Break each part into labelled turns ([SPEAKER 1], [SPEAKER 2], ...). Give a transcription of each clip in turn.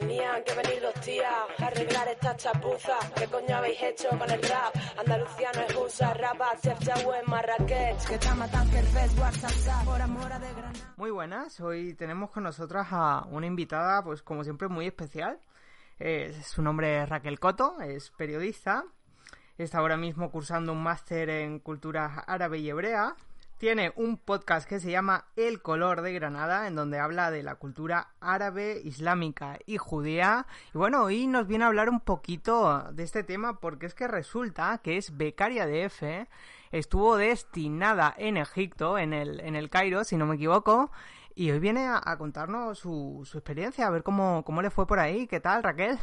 [SPEAKER 1] Tenían que venir los tías a arreglar esta chapuza. ¿Qué coño habéis hecho con el rap? Andalucía no es USA, Rabat, Chef en Marrakech. Que
[SPEAKER 2] por amor de Granada. Muy buenas, hoy tenemos con nosotras a una invitada, pues como siempre, muy especial. Eh, su nombre es Raquel Coto, es periodista. Está ahora mismo cursando un máster en cultura árabe y hebrea tiene un podcast que se llama El color de Granada, en donde habla de la cultura árabe, islámica y judía. Y bueno, hoy nos viene a hablar un poquito de este tema porque es que resulta que es becaria de F, estuvo destinada en Egipto, en el, en el Cairo, si no me equivoco, y hoy viene a, contarnos su, su experiencia, a ver cómo, cómo le fue por ahí. ¿Qué tal, Raquel?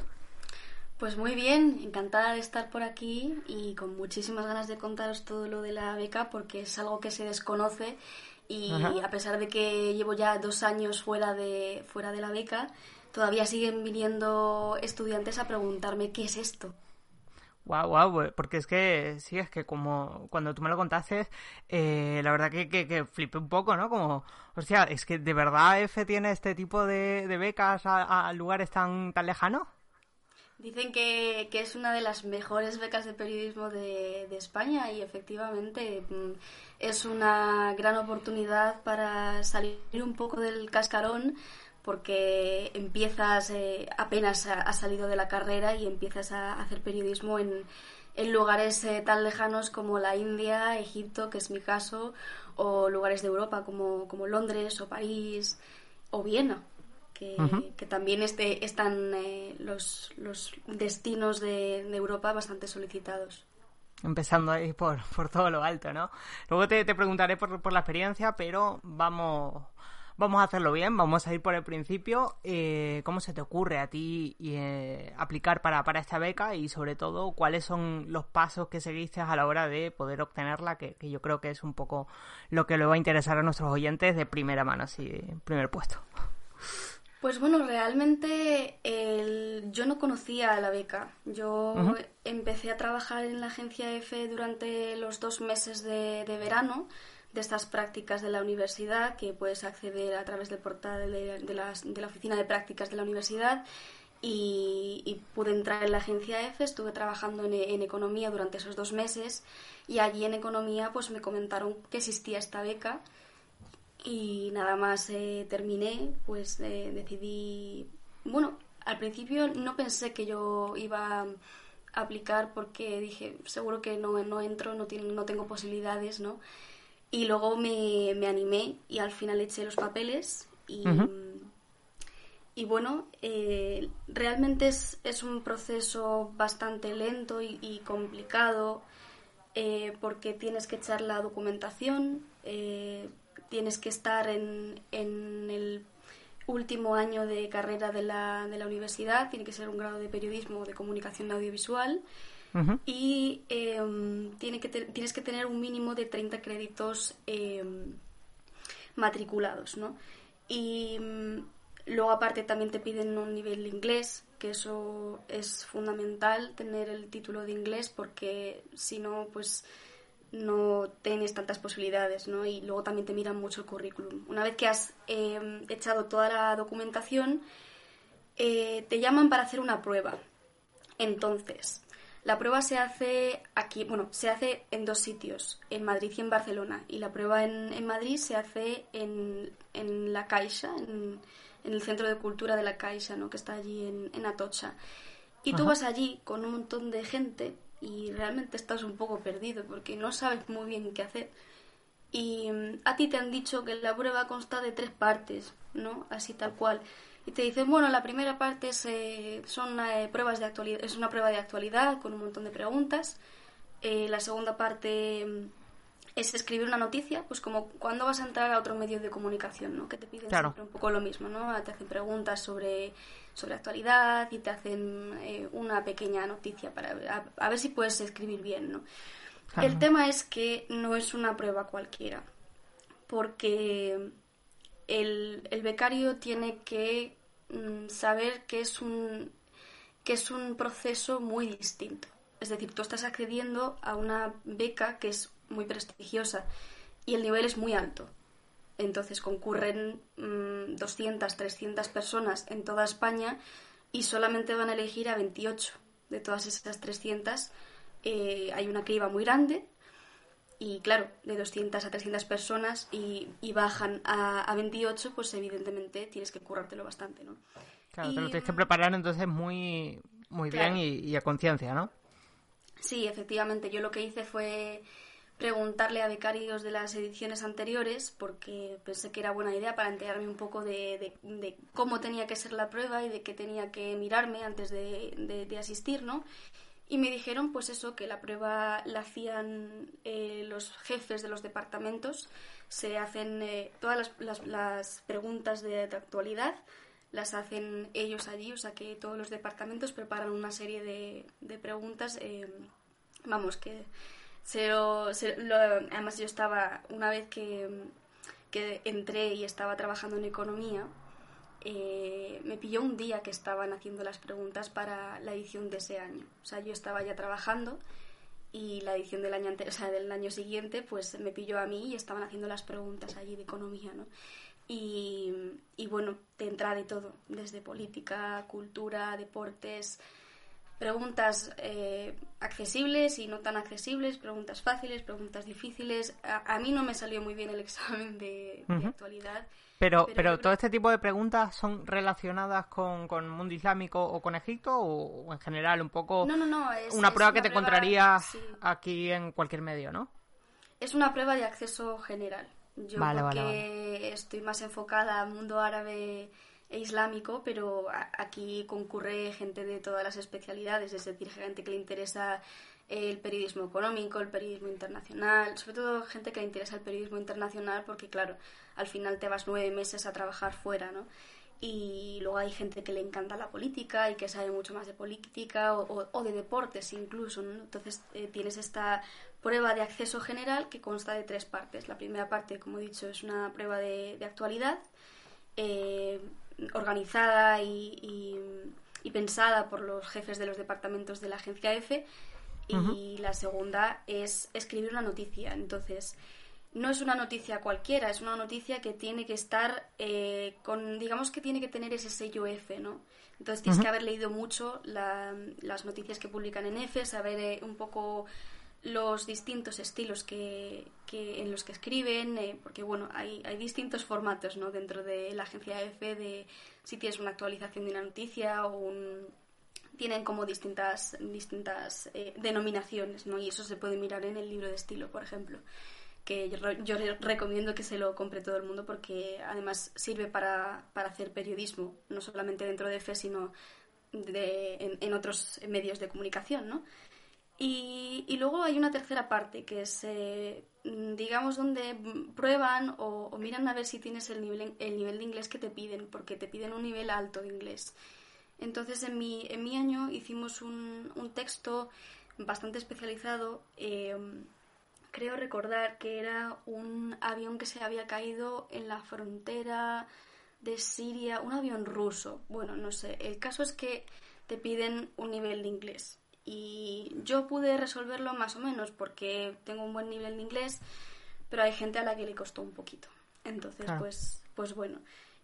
[SPEAKER 3] Pues muy bien, encantada de estar por aquí y con muchísimas ganas de contaros todo lo de la beca porque es algo que se desconoce y a pesar de que llevo ya dos años fuera de, fuera de la beca, todavía siguen viniendo estudiantes a preguntarme qué es esto.
[SPEAKER 2] Wow, wow, porque es que sí, es que como cuando tú me lo contaste, eh, la verdad que, que, flipé un poco, ¿no? Como, o sea, es que de verdad F tiene este tipo de, becas a, lugares tan, tan lejanos.
[SPEAKER 3] Dicen que, es una de las mejores becas de periodismo de, España y efectivamente mm, es una gran oportunidad para salir un poco del cascarón porque empiezas, eh, apenas has salido de la carrera y empiezas a hacer periodismo en, lugares eh, tan lejanos como la India, Egipto, que es mi caso, o lugares de Europa como, como Londres o París o Viena que, también este, están eh, los, los, destinos de, Europa bastante solicitados.
[SPEAKER 2] Empezando ahí por, por todo lo alto, ¿no? Luego te, te preguntaré por, por la experiencia, pero vamos, vamos a hacerlo bien, vamos a ir por el principio. Eh, ¿Cómo se te ocurre a ti eh, aplicar para, para, esta beca y sobre todo cuáles son los pasos que seguiste a la hora de poder obtenerla, que, que, yo creo que es un poco lo que le va a interesar a nuestros oyentes de primera mano, así, primer puesto?
[SPEAKER 3] Pues bueno, realmente yo no conocía la beca. Yo empecé a trabajar en la agencia EFE durante los dos meses de, verano de estas prácticas de la universidad, que puedes acceder a través del portal de, la oficina de prácticas de la universidad. Y, pude entrar en la agencia EFE, estuve trabajando en, en, economía durante esos dos meses y allí en economía pues me comentaron que existía esta beca y nada más eh, terminé, pues eh, decidí, bueno, al principio no pensé que yo iba a aplicar porque dije, seguro que no, no entro, no, tiene, no tengo posibilidades, ¿no? Y luego me, me, animé y al final eché los papeles y, y bueno, eh, realmente es, es, un proceso bastante lento y, complicado porque tienes que echar la documentación, tienes que estar en, el último año de carrera de la, de la, universidad, tiene que ser un grado de periodismo o de comunicación audiovisual y em, tiene que tienes que tener un mínimo de 30 créditos em, matriculados, ¿no? Y mm, luego aparte también te piden un nivel de inglés, que eso es fundamental, tener el título de inglés, porque si no, pues no tienes tantas posibilidades, ¿no? Y luego también te miran mucho el currículum. Una vez que has em, echado toda la documentación, eh, te llaman para hacer una prueba. Entonces, la prueba se hace aquí, bueno, se hace en dos sitios, en Madrid y en Barcelona. Y la prueba en, Madrid se hace en, en La Caixa, en, el Centro de Cultura de La Caixa, ¿no? Que está allí en, Atocha. Y tú vas allí con un montón de gente y realmente estás un poco perdido porque no sabes muy bien qué hacer. Y mm, a ti te han dicho que la prueba consta de tres partes, ¿no? Así tal cual. Y te dicen, bueno, la primera parte es, eh, son eh, pruebas de actualidad, es una prueba de actualidad con un montón de preguntas. Eh, la segunda parte mm, es escribir una noticia, pues como cuando vas a entrar a otro medio de comunicación, ¿no? Que te piden siempre un poco lo mismo, ¿no? Te hacen preguntas sobre, sobre actualidad y te hacen eh, una pequeña noticia para a, ver si puedes escribir bien, ¿no? El tema es que no es una prueba cualquiera, porque el, el becario tiene que mm, saber que es un que es un proceso muy distinto. Es decir, tú estás accediendo a una beca que es muy prestigiosa y el nivel es muy alto. Entonces concurren 200, mm, 300 personas en toda España, y solamente van a elegir a 28 de todas esas 300. Eh, hay una criba muy grande y claro, de 200 a 300 personas y, bajan a, a, 28, pues evidentemente tienes que currártelo bastante, ¿no?
[SPEAKER 2] Claro, te lo tienes que preparar entonces muy, muy bien y, a conciencia, ¿no?
[SPEAKER 3] Sí, efectivamente. Yo lo que hice fue preguntarle a becarios de las ediciones anteriores porque pensé que era buena idea para enterarme un poco de, cómo tenía que ser la prueba y de qué tenía que mirarme antes de, de asistir, ¿no? Y me dijeron, pues eso, que la prueba la hacían eh, los jefes de los departamentos, se hacen eh, todas las, las, preguntas de, actualidad, las hacen ellos allí, o sea que todos los departamentos preparan una serie de, de preguntas, eh, vamos, que se lo, además yo estaba, una vez que, que entré y estaba trabajando en economía, eh, me pilló un día que estaban haciendo las preguntas para la edición de ese año. O sea, yo estaba ya trabajando y la edición del año o sea, del año siguiente, pues me pilló a mí y estaban haciendo las preguntas allí de economía, ¿no? Y, y bueno, te entra de todo, desde política, cultura, deportes, preguntas eh, accesibles y no tan accesibles, preguntas fáciles, preguntas difíciles. A, mí no me salió muy bien el examen de, actualidad.
[SPEAKER 2] Pero, pero, todo este tipo de preguntas son relacionadas con, con mundo islámico o con Egipto o, en general un poco
[SPEAKER 3] no, no, no, es,
[SPEAKER 2] una prueba que te encontrarías aquí en cualquier medio, ¿no?
[SPEAKER 3] Es una prueba de acceso general. Yo porque estoy más enfocada al mundo árabe islámico, pero aquí concurre gente de todas las especialidades, es decir, gente que le interesa el periodismo económico, el periodismo internacional, sobre todo gente que le interesa el periodismo internacional porque, claro, al final te vas nueve meses a trabajar fuera, ¿no? Y luego hay gente que le encanta la política y que sabe mucho más de política o, de deportes incluso, ¿no? Entonces eh, tienes esta prueba de acceso general que consta de tres partes. La primera parte, como he dicho, es una prueba de, actualidad. Eh, organizada y, pensada por los jefes de los departamentos de la agencia F y la segunda es escribir una noticia. Entonces, no es una noticia cualquiera, es una noticia que tiene que estar eh, con, digamos que tiene que tener ese sello F, ¿no? Entonces tienes que haber leído mucho las noticias que publican en F, saber eh, un poco los distintos estilos que, en los que escriben, eh, porque bueno, hay, hay distintos formatos ¿no? dentro de la agencia EFE de si tienes una actualización de una noticia o un... tienen como distintas, distintas eh, denominaciones, ¿no? Y eso se puede mirar en el libro de estilo, por ejemplo que yo, recomiendo que se lo compre todo el mundo porque además sirve para, para hacer periodismo, no solamente dentro de EFE, sino de, en, en, otros medios de comunicación, ¿no? Y, luego hay una tercera parte, que es, eh, digamos, donde prueban o, miran a ver si tienes el nivel, el nivel de inglés que te piden, porque te piden un nivel alto de inglés. Entonces, en mi, en mi año hicimos un, texto bastante especializado. Eh, creo recordar que era un avión que se había caído en la frontera de Siria, un avión ruso. Bueno, no sé. El caso es que te piden un nivel de inglés y yo pude resolverlo más o menos porque tengo un buen nivel de inglés, pero hay gente a la que le costó un poquito. Entonces, pues, pues bueno.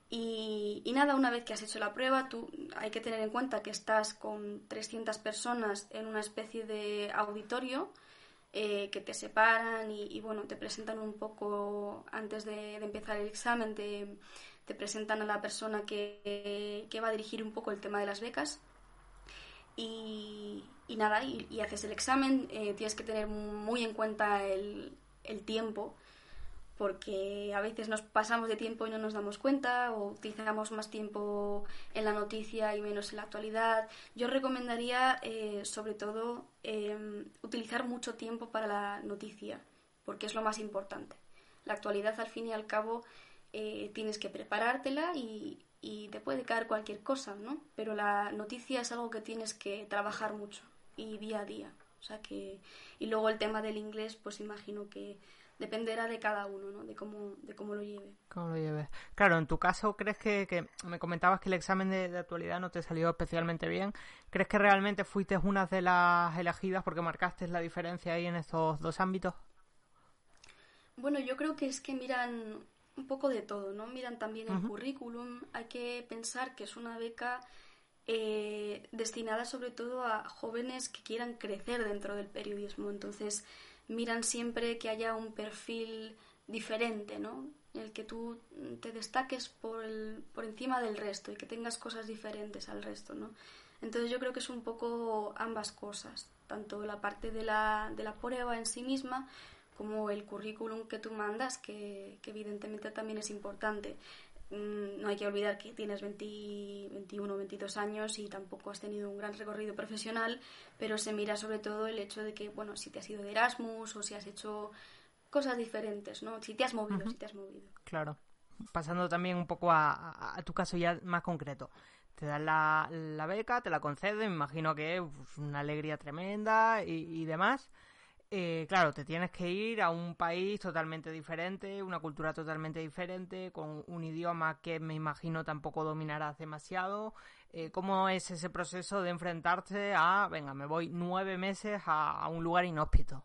[SPEAKER 3] Y, nada, una vez que has hecho la prueba, tú hay que tener en cuenta que estás con 300 personas en una especie de auditorio eh, que te separan y, bueno, te presentan un poco antes de, empezar el examen, te, te, presentan a la persona que, que va a dirigir un poco el tema de las becas. Y, nada, y, haces el examen, eh, tienes que tener muy en cuenta el, tiempo, porque a veces nos pasamos de tiempo y no nos damos cuenta, o utilizamos más tiempo en la noticia y menos en la actualidad. Yo recomendaría, eh, sobre todo, em, utilizar mucho tiempo para la noticia, porque es lo más importante. La actualidad, al fin y al cabo, eh, tienes que preparártela y, y te puede caer cualquier cosa, ¿no? Pero la noticia es algo que tienes que trabajar mucho y día a día. O sea que, y luego el tema del inglés, pues imagino que dependerá de cada uno, ¿no? De cómo, de cómo lo lleve.
[SPEAKER 2] Cómo lo lleve. Claro, en tu caso, ¿crees que, me comentabas que el examen de, actualidad no te salió especialmente bien? ¿Crees que realmente fuiste una de las elegidas porque marcaste la diferencia ahí en estos dos ámbitos?
[SPEAKER 3] Bueno, yo creo que es que miran un poco de todo, ¿no? Miran también el currículum. Hay que pensar que es una beca eh, destinada sobre todo a jóvenes que quieran crecer dentro del periodismo. Entonces miran siempre que haya un perfil diferente, ¿no? En el que tú te destaques por, el, por encima del resto y que tengas cosas diferentes al resto, ¿no? Entonces yo creo que es un poco ambas cosas, tanto la parte de la, de la prueba en sí misma como el currículum que tú mandas, que, que evidentemente también es importante. Mm, no hay que olvidar que tienes 20, 21 o 22 años y tampoco has tenido un gran recorrido profesional, pero se mira sobre todo el hecho de que, bueno, si te has ido de Erasmus o si has hecho cosas diferentes, ¿no? Si te has movido, si te has movido.
[SPEAKER 2] Claro. Pasando también un poco a, a tu caso ya más concreto te dan la, la, beca, te la conceden, me imagino que es pues, una alegría tremenda y, demás. Eh, claro, te tienes que ir a un país totalmente diferente, una cultura totalmente diferente, con un idioma que me imagino tampoco dominarás demasiado. Eh, ¿Cómo es ese proceso de enfrentarte a, venga, me voy nueve meses a, un lugar inhóspito?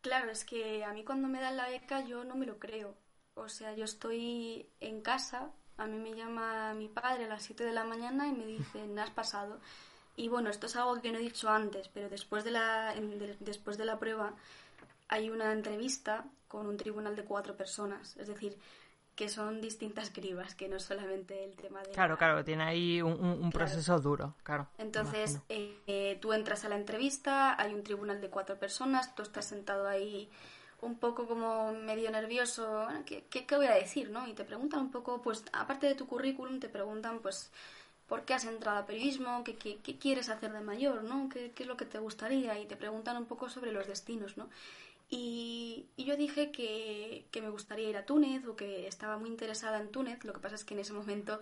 [SPEAKER 3] Claro, es que a mí cuando me dan la beca yo no me lo creo. O sea, yo estoy en casa a mí me llama mi padre a las 7 de la mañana y me dice, ¿me has pasado? Y bueno, esto es algo que no he dicho antes, pero después de la, después de la prueba hay una entrevista con un tribunal de cuatro personas. Es decir, que son distintas cribas, que no es solamente el tema de...
[SPEAKER 2] Claro, claro, tiene ahí un, proceso duro, claro.
[SPEAKER 3] Entonces, eh, tú entras a la entrevista, hay un tribunal de cuatro personas, tú estás sentado ahí un poco como medio nervioso, ¿qué, qué, voy a decir? ¿no? Y te preguntan un poco, pues, aparte de tu currículum, te preguntan, pues, ¿por qué has entrado a periodismo? ¿Qué, qué, qué quieres hacer de mayor? ¿no? ¿Qué, ¿Qué, es lo que te gustaría? Y te preguntan un poco sobre los destinos, ¿no? Y, y yo dije que, que me gustaría ir a Túnez o que estaba muy interesada en Túnez. Lo que pasa es que en ese momento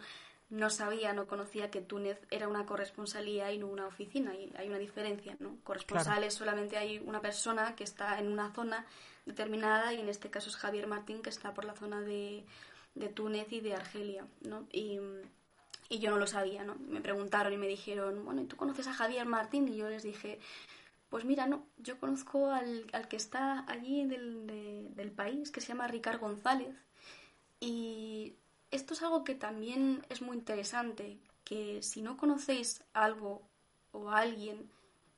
[SPEAKER 3] no sabía, no conocía que Túnez era una corresponsalía y no una oficina. Y hay una diferencia, ¿no? Corresponsales solamente hay una persona que está en una zona determinada y en este caso es Javier Martín que está por la zona de, de Túnez y de Argelia, ¿no? Y, y, yo no lo sabía, ¿no? Me preguntaron y me dijeron, bueno, ¿y tú conoces a Javier Martín? Y yo les dije, pues mira, no, yo conozco al, al que está allí del, del país, que se llama Ricard González, y esto es algo que también es muy interesante, que si no conocéis algo o a alguien,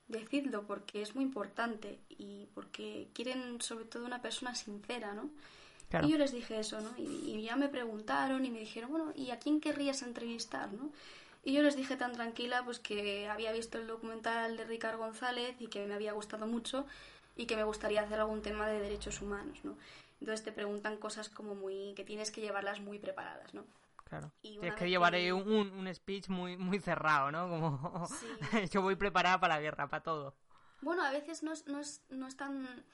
[SPEAKER 3] decidlo porque es muy importante y porque quieren sobre todo una persona sincera, ¿no? Y yo les dije eso, ¿no? Y, ya me preguntaron y me dijeron, bueno, ¿y a quién querrías entrevistar, no? Y yo les dije tan tranquila, pues que había visto el documental de Ricardo González y que me había gustado mucho y que me gustaría hacer algún tema de derechos humanos, ¿no? Entonces te preguntan cosas como muy que tienes que llevarlas muy preparadas, ¿no?
[SPEAKER 2] Claro. Tienes que llevar un, un, speech muy, muy cerrado, ¿no? Como yo voy preparada para la guerra, para todo.
[SPEAKER 3] Bueno, a veces no no es, no es tan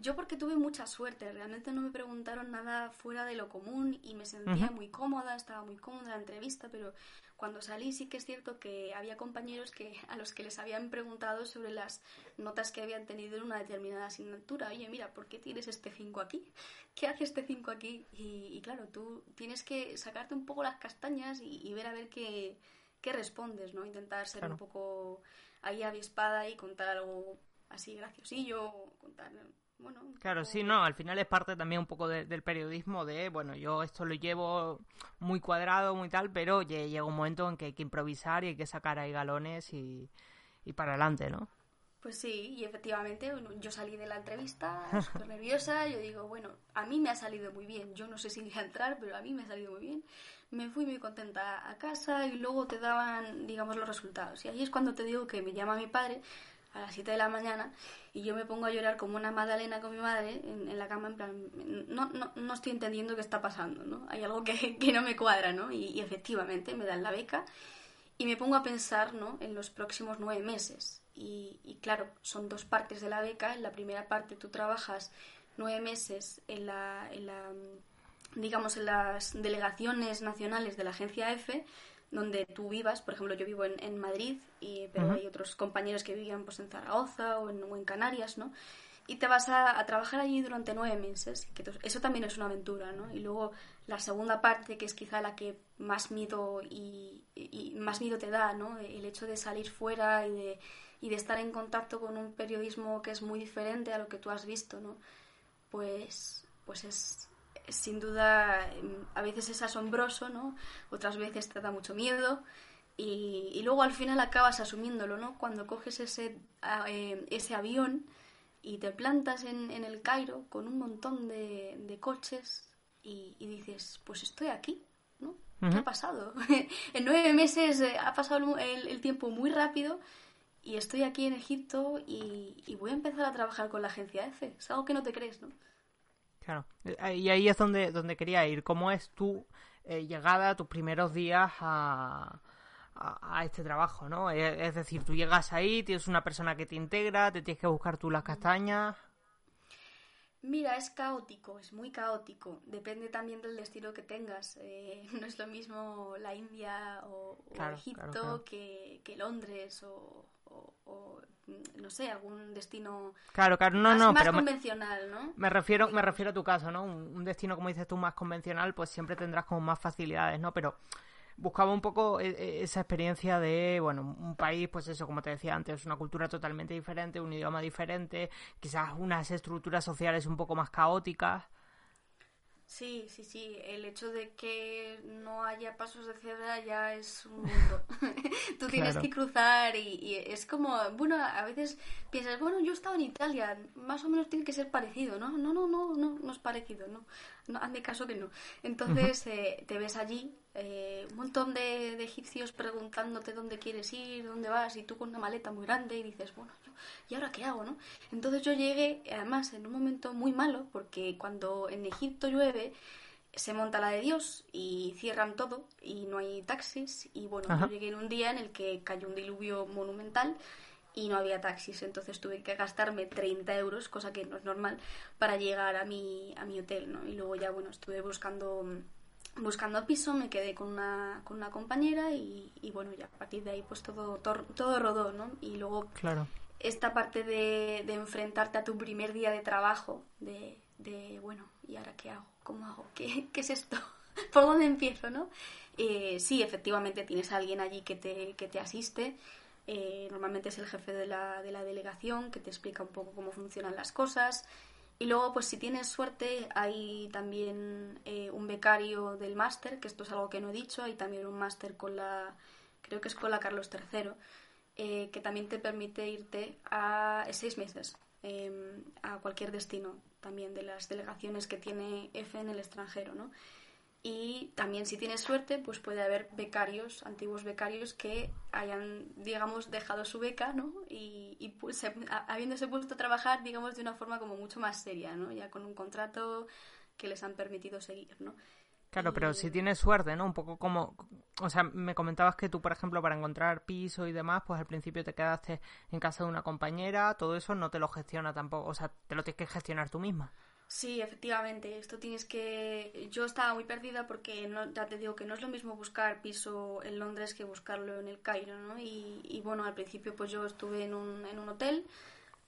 [SPEAKER 3] yo porque tuve mucha suerte, realmente no me preguntaron nada fuera de lo común y me sentía muy cómoda, estaba muy cómoda en la entrevista, pero cuando salí sí que es cierto que había compañeros que a los que les habían preguntado sobre las notas que habían tenido en una determinada asignatura. Oye, mira, ¿por qué tienes este 5 aquí? ¿Qué hace este 5 aquí? Y, claro, tú tienes que sacarte un poco las castañas y, ver a ver qué, qué respondes, ¿no? Intentar ser un poco ahí avispada y contar algo así graciosillo, contar bueno,
[SPEAKER 2] claro, sí, no, al final es parte también un poco del periodismo de, bueno, yo esto lo llevo muy cuadrado, muy tal, pero llega un momento en que hay que improvisar y hay que sacar ahí galones y, y para adelante, ¿no?
[SPEAKER 3] Pues sí, y efectivamente yo salí de la entrevista súper nerviosa, yo digo, bueno, a mí me ha salido muy bien, yo no sé si voy a entrar, pero a mí me ha salido muy bien, me fui muy contenta a casa y luego te daban, digamos, los resultados. Y ahí es cuando te digo que me llama mi padre a las 7 de la mañana y yo me pongo a llorar como una magdalena con mi madre en, la cama en plan, no, no, no, estoy entendiendo qué está pasando, ¿no? Hay algo que, que no me cuadra, ¿no? Y, efectivamente me dan la beca y me pongo a pensar, ¿no? En los próximos nueve meses. Y, y, claro, son dos partes de la beca. En la primera parte tú trabajas nueve meses en la, en la digamos, en las delegaciones nacionales de la agencia F donde tú vivas. Por ejemplo, yo vivo en, en Madrid, y, pero hay otros compañeros que vivían pues, en Zaragoza o en, o en Canarias, ¿no? Y te vas a, trabajar allí durante nueve meses, que eso también es una aventura, ¿no? Y luego la segunda parte, que es quizá la que más miedo y, más miedo te da, ¿no? El hecho de salir fuera y de, y de estar en contacto con un periodismo que es muy diferente a lo que tú has visto, ¿no? Pues, pues es, sin duda em, a veces es asombroso, ¿no? Otras veces te da mucho miedo y, luego al final acabas asumiéndolo, ¿no? Cuando coges ese, eh, ese avión y te plantas en, en, el Cairo con un montón de, de coches y, dices, pues estoy aquí, ¿no? ¿Qué ha pasado? en nueve meses eh, ha pasado el, el, tiempo muy rápido y estoy aquí en Egipto y, y, voy a empezar a trabajar con la agencia F. Es algo que no te crees, ¿no?
[SPEAKER 2] Claro. Eh, y ahí es donde, donde quería ir. ¿Cómo es tu llegada, tus primeros días a a, este trabajo, ¿no? Es, decir, tú llegas ahí, tienes una persona que te integra, te tienes que buscar tú las castañas.
[SPEAKER 3] Mira, es caótico, es muy caótico. Depende también del destino que tengas. Eh, no es lo mismo la India o, Egipto Que, Londres o, no sé, algún destino
[SPEAKER 2] claro, claro, no, no,
[SPEAKER 3] más convencional, ¿no?
[SPEAKER 2] Me refiero, me refiero a tu caso, ¿no? Un, un, destino, como dices tú, más convencional, pues siempre tendrás como más facilidades, ¿no? Pero buscaba un poco e, e, esa experiencia de, bueno, un país, pues eso, como te decía antes, una cultura totalmente diferente, un idioma diferente, quizás unas estructuras sociales un poco más caóticas.
[SPEAKER 3] Sí, sí, sí. El hecho de que no haya pasos de cebra ya es un mundo. Tú tienes que cruzar y, es como, bueno, a veces piensas, bueno, yo he estado en Italia, más o menos tiene que ser parecido, ¿no? No, no, no, no, no es parecido, no. no hazme caso que no. Entonces eh, te ves allí eh, un montón de, egipcios preguntándote dónde quieres ir, dónde vas, y tú con una maleta muy grande y dices, bueno, ¿y ahora qué hago, no? Entonces yo llegué, además, en un momento muy malo, porque cuando en Egipto llueve, se monta la de Dios y cierran todo y no hay taxis, y bueno, yo llegué en un día en el que cayó un diluvio monumental y no había taxis, entonces tuve que gastarme 30 euros, cosa que no es normal, para llegar a mi, a mi hotel, ¿no? Y luego ya, bueno, estuve buscando buscando piso me quedé con una, con una compañera y, bueno, ya a partir de ahí pues todo, todo, rodó, ¿no? Y luego
[SPEAKER 2] claro.
[SPEAKER 3] esta parte de, de, enfrentarte a tu primer día de trabajo, de, de bueno, ¿y ahora qué hago? ¿Cómo hago? ¿Qué, qué es esto? ¿Por dónde empiezo, no? Eh, sí, efectivamente tienes a alguien allí que te, que te asiste. Eh, normalmente es el jefe de la, de la delegación que te explica un poco cómo funcionan las cosas. Y luego, pues si tienes suerte, hay también eh, un becario del máster, que esto es algo que no he dicho, hay también un máster con la, creo que es con la Carlos III, eh, que también te permite irte a seis meses em, a cualquier destino también de las delegaciones que tiene EFE en el extranjero, ¿no? Y también si tienes suerte pues puede haber becarios antiguos becarios que hayan digamos dejado su beca no y, y pues, habiéndose puesto a trabajar digamos de una forma como mucho más seria no ya con un contrato que les han permitido seguir no
[SPEAKER 2] Claro, pero si tienes suerte, ¿no? Un poco como, o sea, me comentabas que tú, por ejemplo, para encontrar piso y demás, pues al principio te quedaste en casa de una compañera, todo eso no te lo gestiona tampoco, o sea, te lo tienes que gestionar tú misma.
[SPEAKER 3] Sí, efectivamente. Esto tienes que. Yo estaba muy perdida porque no, ya te digo que no es lo mismo buscar piso en Londres que buscarlo en el Cairo, ¿no? Y, y bueno, al principio pues yo estuve en un, en un hotel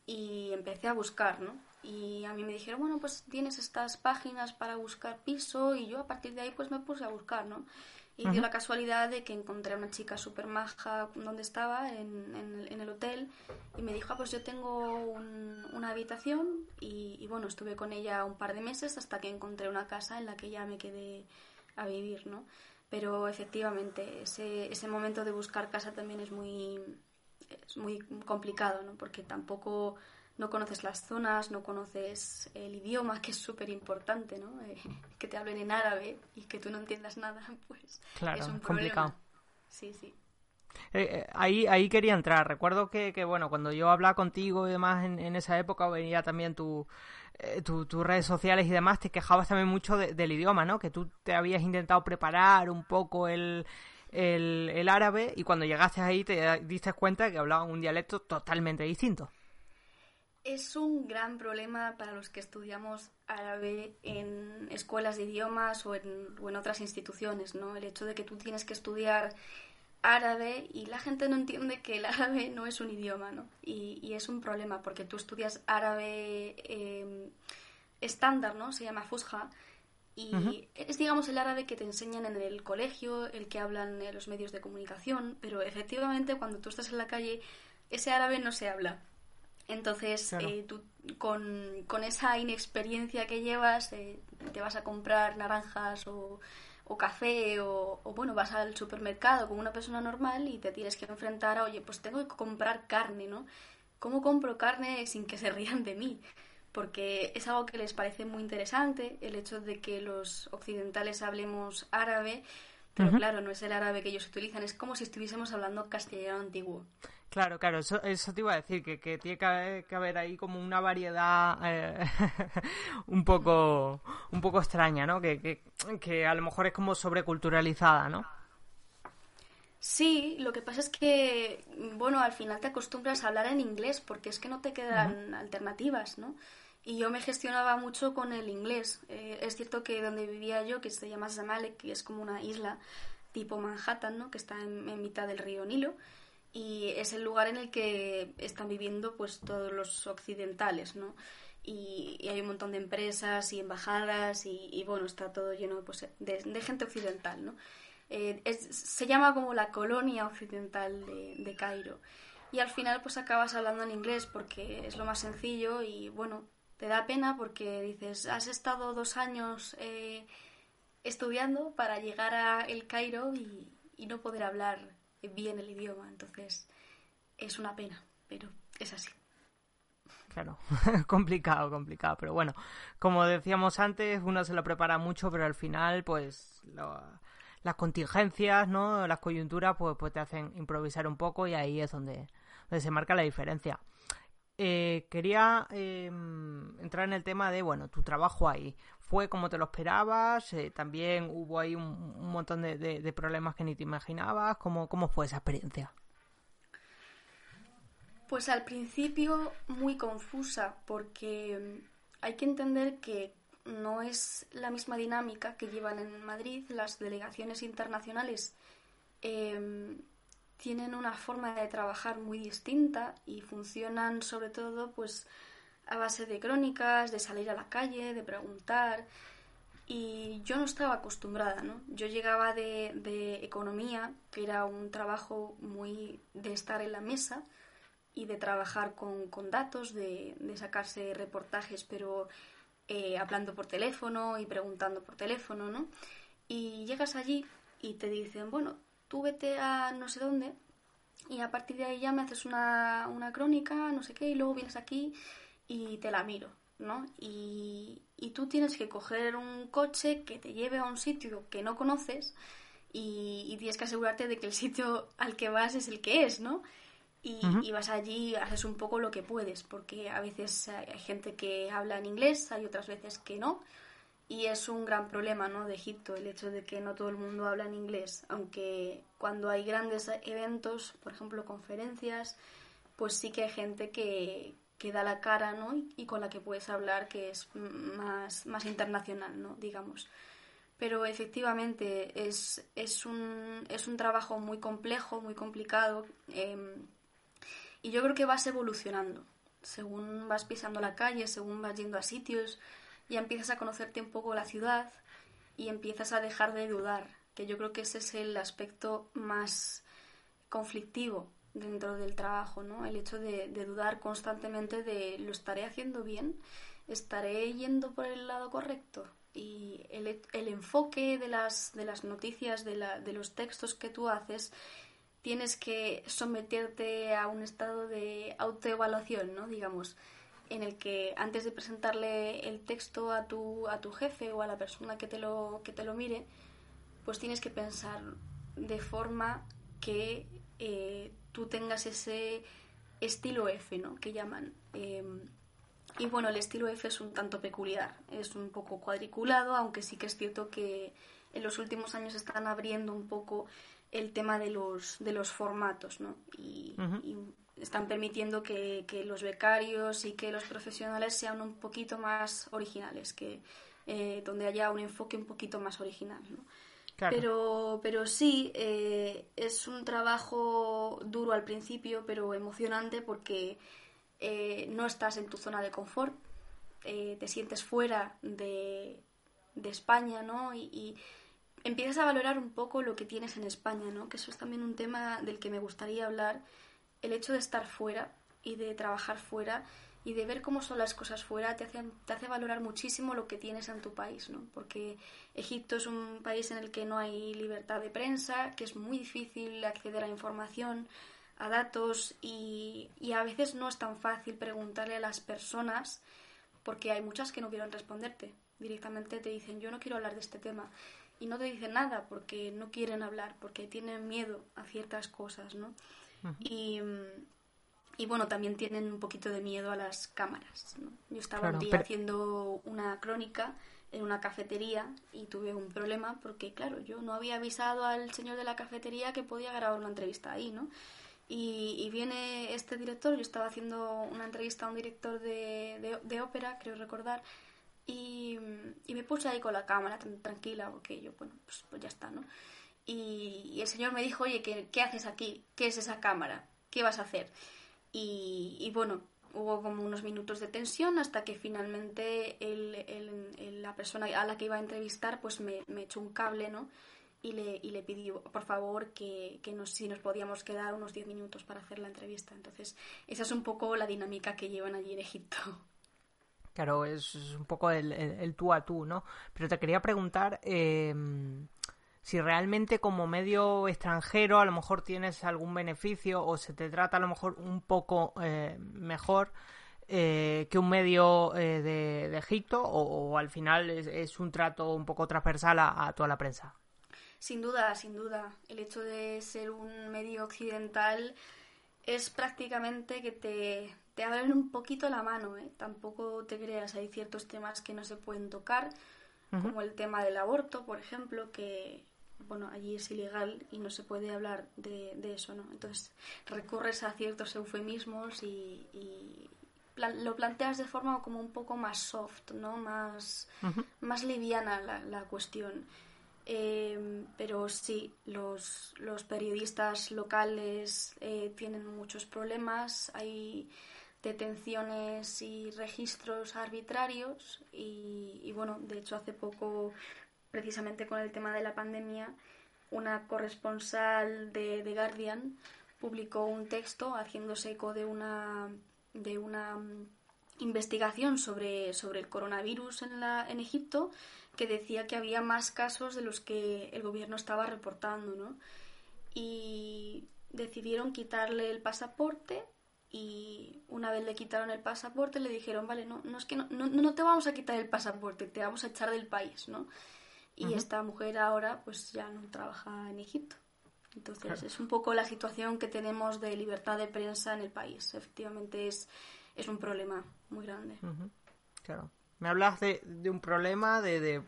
[SPEAKER 3] y empecé a buscar, ¿no? Y a mí me dijeron, bueno, pues tienes estas páginas para buscar piso y yo a partir de ahí pues me puse a buscar, ¿no? Y dio la casualidad de que encontré a una chica súper maja donde estaba, en, en, el hotel, y me dijo, ah, pues yo tengo una habitación, y, bueno, estuve con ella un par de meses hasta que encontré una casa en la que ya me quedé a vivir, ¿no? Pero efectivamente, ese, ese momento de buscar casa también es muy, es muy complicado, ¿no? Porque tampoco no conoces las zonas, no conoces el idioma, que es súper importante, ¿no? Eh, que te hablen en árabe y que tú no entiendas nada, pues
[SPEAKER 2] claro,
[SPEAKER 3] es un
[SPEAKER 2] complicado.
[SPEAKER 3] Sí, sí.
[SPEAKER 2] Eh, eh, ahí, ahí quería entrar. Recuerdo que, que, bueno, cuando yo hablaba contigo y demás en, en esa época, venía también tu, tus redes sociales y demás, te quejabas también mucho del idioma, ¿no? Que tú te habías intentado preparar un poco el, el, el árabe y cuando llegaste ahí te diste cuenta que hablaban un dialecto totalmente distinto.
[SPEAKER 3] Es un gran problema para los que estudiamos árabe en escuelas de idiomas o en, o en otras instituciones, ¿no? El hecho de que tú tienes que estudiar árabe y la gente no entiende que el árabe no es un idioma, ¿no? Y, y es un problema porque tú estudias árabe em, estándar, ¿no? Se llama Fusha y es, digamos, el árabe que te enseñan en el colegio, el que hablan en los medios de comunicación, pero efectivamente cuando tú estás en la calle, ese árabe no se habla. Entonces, eh, tú con, esa inexperiencia que llevas, eh, te vas a comprar naranjas o, o café o, bueno, vas al supermercado como una persona normal y te tienes que enfrentar a, oye, pues tengo que comprar carne, ¿no? ¿Cómo compro carne sin que se rían de mí? Porque es algo que les parece muy interesante, el hecho de que los occidentales hablemos árabe, pero claro, no es el árabe que ellos utilizan, es como si estuviésemos hablando castellano antiguo.
[SPEAKER 2] Claro, claro, eso, eso te iba a decir, que, que tiene que haber, ahí como una variedad eh, un poco un poco extraña, ¿no? Que, que, que a lo mejor es como sobreculturalizada, ¿no?
[SPEAKER 3] Sí, lo que pasa es que, bueno, al final te acostumbras a hablar en inglés porque es que no te quedan alternativas, ¿no? Y yo me gestionaba mucho con el inglés. Eh, es cierto que donde vivía yo, que se llama Zamalek, que es como una isla tipo Manhattan, ¿no? Que está en mitad del río Nilo y es el lugar en el que están viviendo pues todos los occidentales, ¿no? Y, hay un montón de empresas y embajadas y, bueno, está todo lleno pues, de, gente occidental, ¿no? Eh, se llama como la colonia occidental de, Cairo. Y al final pues acabas hablando en inglés porque es lo más sencillo y bueno, te da pena porque dices, has estado dos años eh, estudiando para llegar a el Cairo y, y no poder hablar bien el idioma. Entonces, es una pena, pero es así.
[SPEAKER 2] Claro, complicado, complicado. Pero bueno, como decíamos antes, uno se lo prepara mucho, pero al final, pues las contingencias, ¿no? Las coyunturas, pues, pues te hacen improvisar un poco y ahí es donde, donde se marca la diferencia. Eh, quería em, entrar en el tema de, bueno, tu trabajo ahí. ¿Fue como te lo esperabas? Eh, ¿También hubo ahí un, montón de, problemas que ni te imaginabas? ¿Cómo, ¿Cómo fue esa experiencia?
[SPEAKER 3] Pues al principio muy confusa porque em, hay que entender que no es la misma dinámica que llevan en Madrid las delegaciones internacionales. Eh, tienen una forma de trabajar muy distinta y funcionan sobre todo pues a base de crónicas, de salir a la calle, de preguntar. Y yo no estaba acostumbrada, ¿no? Yo llegaba de, de economía, que era un trabajo muy de estar en la mesa y de trabajar con, con datos, de, sacarse reportajes, pero eh, hablando por teléfono y preguntando por teléfono, ¿no? Y llegas allí y te dicen, bueno, tú vete a no sé dónde y a partir de ahí ya me haces una, una crónica, no sé qué, y luego vienes aquí y te la miro, ¿no? Y, y tú tienes que coger un coche que te lleve a un sitio que no conoces y, tienes que asegurarte de que el sitio al que vas es el que es, ¿no? Y, y, vas allí, haces un poco lo que puedes, porque a veces hay gente que habla en inglés, hay otras veces que no, y es un gran problema ¿no? de Egipto el hecho de que no todo el mundo habla en inglés, aunque cuando hay grandes eventos, por ejemplo conferencias, pues sí que hay gente que, que da la cara ¿no? y, con la que puedes hablar que es más, más internacional, ¿no? digamos. Pero efectivamente es, es, un, es un trabajo muy complejo, muy complicado em, y yo creo que vas evolucionando según vas pisando la calle, según vas yendo a sitios ya empiezas a conocerte un poco la ciudad y empiezas a dejar de dudar, que yo creo que ese es el aspecto más conflictivo dentro del trabajo, ¿no? El hecho de, dudar constantemente de lo estaré haciendo bien, estaré yendo por el lado correcto. Y el, el enfoque de las, de las noticias, de, la, de los textos que tú haces, tienes que someterte a un estado de autoevaluación, ¿no? Digamos, en el que antes de presentarle el texto a tu, a tu jefe o a la persona que te, lo, que te lo mire, pues tienes que pensar de forma que eh, tú tengas ese estilo F, ¿no? Que llaman. Em, y bueno, el estilo F es un tanto peculiar, es un poco cuadriculado, aunque sí que es cierto que en los últimos años están abriendo un poco el tema de los, de los formatos, ¿no? y están permitiendo que, los becarios y que los profesionales sean un poquito más originales, que eh, donde haya un enfoque un poquito más original. ¿no? Pero, pero sí, eh, es un trabajo duro al principio, pero emocionante porque eh, no estás en tu zona de confort, te sientes fuera de, de España, ¿no? Y, y, empiezas a valorar un poco lo que tienes en España, ¿no? Que eso es también un tema del que me gustaría hablar el hecho de estar fuera y de trabajar fuera y de ver cómo son las cosas fuera te hace, te hace valorar muchísimo lo que tienes en tu país, ¿no? Porque Egipto es un país en el que no hay libertad de prensa, que es muy difícil acceder a información, a datos y, y a veces no es tan fácil preguntarle a las personas porque hay muchas que no quieren responderte. Directamente te dicen yo no quiero hablar de este tema y no te dicen nada porque no quieren hablar, porque tienen miedo a ciertas cosas, ¿no? Y y bueno, también tienen un poquito de miedo a las cámaras. Yo estaba un día haciendo una crónica en una cafetería y tuve un problema porque, claro, yo no había avisado al señor de la cafetería que podía grabar una entrevista ahí, ¿no? Y, viene este director, yo estaba haciendo una entrevista a un director de, de, ópera, creo recordar, y, y, me puse ahí con la cámara tranquila porque yo, bueno, pues, pues ya está, ¿no? Y, el señor me dijo, oye, ¿qué, ¿qué haces aquí? ¿Qué es esa cámara? ¿Qué vas a hacer? Y, bueno, hubo como unos minutos de tensión hasta que finalmente la persona a la que iba a entrevistar pues me, echó un cable, ¿no? Y le, y le pidió, por favor, que, que nos, si nos podíamos quedar unos 10 minutos para hacer la entrevista. Entonces, esa es un poco la dinámica que llevan allí en Egipto.
[SPEAKER 2] Claro, es, un poco el, tú a tú, ¿no? Pero te quería preguntar, eh, si realmente como medio extranjero a lo mejor tienes algún beneficio o se te trata a lo mejor un poco eh, mejor eh, que un medio eh, de, Egipto o, al final es, un trato un poco transversal a, toda la prensa.
[SPEAKER 3] Sin duda, sin duda. El hecho de ser un medio occidental es prácticamente que te, te abren un poquito la mano. Tampoco te creas, hay ciertos temas que no se pueden tocar, como el tema del aborto, por ejemplo, que bueno, allí es ilegal y no se puede hablar de, eso, ¿no? Entonces recurres a ciertos eufemismos y, lo planteas de forma como un poco más soft, ¿no? Más, más liviana la, cuestión. Eh, pero sí, los, los periodistas locales eh, tienen muchos problemas, hay detenciones y registros arbitrarios y, y, bueno, de hecho hace poco precisamente con el tema de la pandemia, una corresponsal de The Guardian publicó un texto haciéndose eco de una, de una mm, investigación sobre, sobre el coronavirus en, la, en Egipto que decía que había más casos de los que el gobierno estaba reportando, ¿no? Y decidieron quitarle el pasaporte y una vez le quitaron el pasaporte le dijeron, vale, no, no es que no, no, no te vamos a quitar el pasaporte, te vamos a echar del país, ¿no? Y esta mujer ahora pues ya no trabaja en Egipto. Entonces es un poco la situación que tenemos de libertad de prensa en el país. Efectivamente es, es un problema muy grande.
[SPEAKER 2] Claro. Me hablas de, de un problema de, de,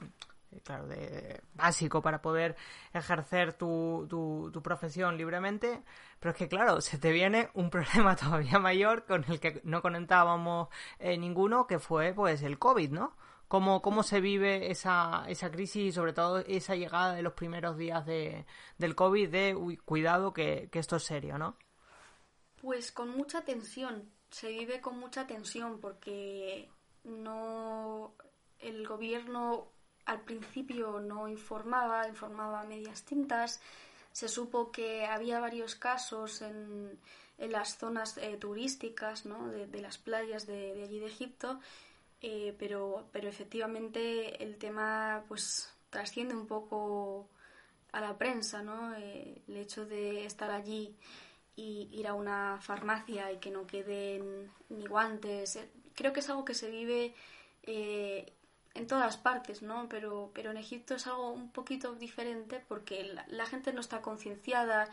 [SPEAKER 2] claro, de básico para poder ejercer tu, tu, tu, profesión libremente, pero es que claro, se te viene un problema todavía mayor con el que no conectábamos eh, ninguno, que fue pues el COVID, ¿no? Cómo, cómo se vive esa, esa crisis y sobre todo esa llegada de los primeros días de, del COVID de cuidado que, esto es serio, ¿no?
[SPEAKER 3] Pues con mucha tensión, se vive con mucha tensión porque no el gobierno al principio no informaba, informaba a medias tintas. Se supo que había varios casos en, en las zonas eh, turísticas ¿no? de, las playas de, de allí de Egipto eh, pero, pero efectivamente el tema pues trasciende un poco a la prensa, ¿no? Eh, el hecho de estar allí y ir a una farmacia y que no queden ni guantes, eh, creo que es algo que se vive en todas partes, ¿no? Pero, pero en Egipto es algo un poquito diferente porque la, gente no está concienciada,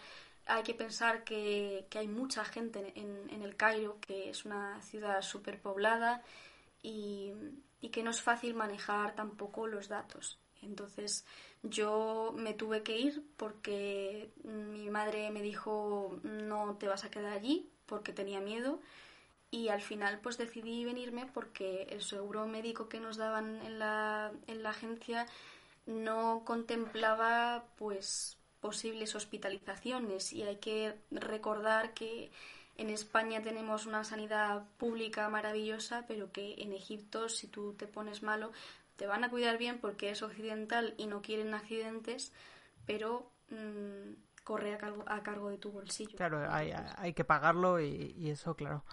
[SPEAKER 3] hay que pensar que, que hay mucha gente en, en, el Cairo, que es una ciudad superpoblada poblada y, que no es fácil manejar tampoco los datos. Entonces yo me tuve que ir porque mi madre me dijo no te vas a quedar allí porque tenía miedo y al final pues decidí venirme porque el seguro médico que nos daban en la, en la agencia no contemplaba pues posibles hospitalizaciones y hay que recordar que en España tenemos una sanidad pública maravillosa, pero que en Egipto, si tú te pones malo, te van a cuidar bien porque es occidental y no quieren accidentes, pero mm, corre a cargo, a cargo, de tu bolsillo.
[SPEAKER 2] Claro, hay, hay que pagarlo y, eso, claro.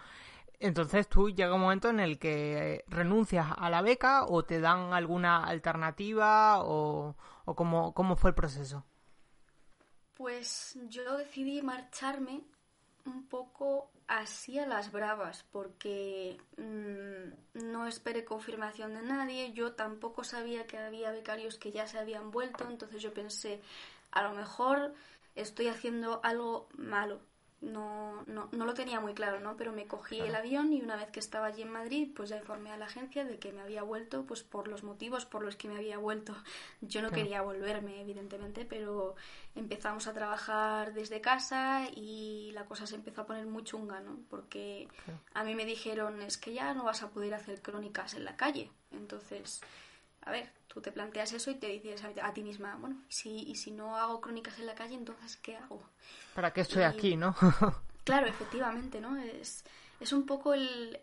[SPEAKER 2] Entonces tú llega un momento en el que renuncias a la beca o te dan alguna alternativa o, o cómo, cómo fue el proceso.
[SPEAKER 3] Pues yo decidí marcharme un poco así a las bravas, porque mm, no esperé confirmación de nadie, yo tampoco sabía que había becarios que ya se habían vuelto, entonces yo pensé, a lo mejor estoy haciendo algo malo no, no, no, lo tenía muy claro, ¿no? Pero me cogí el avión y una vez que estaba allí en Madrid, pues ya informé a la agencia de que me había vuelto, pues por los motivos por los que me había vuelto. Yo no quería volverme, evidentemente, pero empezamos a trabajar desde casa y la cosa se empezó a poner muy chunga, ¿no? Porque a mí me dijeron, es que ya no vas a poder hacer crónicas en la calle. Entonces, a ver, tú te planteas eso y te dices a, ti misma, bueno, si, y si no hago crónicas en la calle, entonces, ¿qué hago?
[SPEAKER 2] ¿Para qué estoy aquí, no?
[SPEAKER 3] claro, efectivamente, ¿no? Es, es un poco el,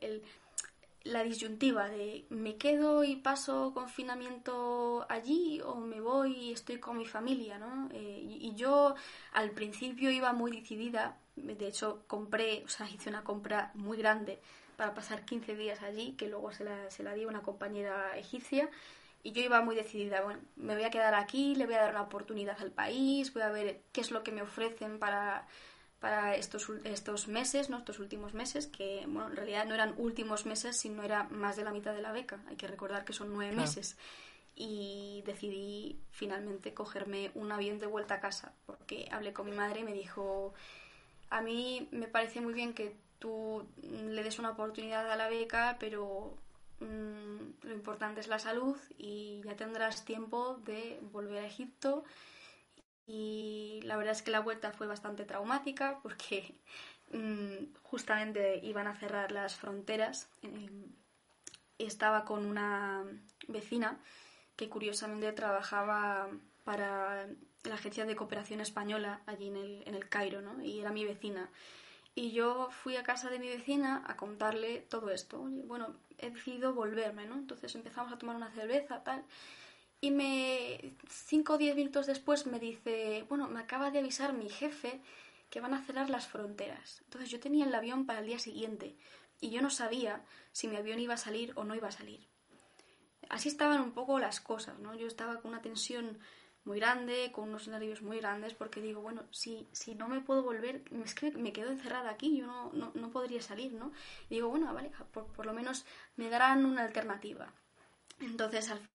[SPEAKER 3] la disyuntiva de me quedo y paso confinamiento allí o me voy y estoy con mi familia, ¿no? Eh, y, yo al principio iba muy decidida, de hecho compré, o sea, hice una compra muy grande para pasar 15 días allí, que luego se la, se la di a una compañera egipcia y yo iba muy decidida, bueno, me voy a quedar aquí, le voy a dar una oportunidad al país, voy a ver qué es lo que me ofrecen para, para estos, estos meses, ¿no? estos últimos meses, que bueno, en realidad no eran últimos meses, sino era más de la mitad de la beca. Hay que recordar que son nueve meses. Y decidí finalmente cogerme un avión de vuelta a casa, porque hablé con mi madre y me dijo, a mí me parece muy bien que tú le des una oportunidad a la beca, pero Mm, lo importante es la salud y ya tendrás tiempo de volver a Egipto. Y la verdad es que la vuelta fue bastante traumática porque mm, justamente iban a cerrar las fronteras. Em, estaba con una vecina que curiosamente trabajaba para la Agencia de Cooperación Española allí en el, en el Cairo, ¿no? Y era mi vecina. Y yo fui a casa de mi vecina a contarle todo esto. bueno, he decidido volverme, ¿no? Entonces empezamos a tomar una cerveza, tal. Y me, cinco o diez minutos después me dice, bueno, me acaba de avisar mi jefe que van a cerrar las fronteras. Entonces yo tenía el avión para el día siguiente y yo no sabía si mi avión iba a salir o no iba a salir. Así estaban un poco las cosas, ¿no? Yo estaba con una tensión muy grande, con unos nervios muy grandes, porque digo, bueno, si, si no me puedo volver, es me quedo encerrada aquí, yo no, no, no podría salir, ¿no? Y digo, bueno, vale, por, por, lo menos me darán una alternativa. Entonces al fin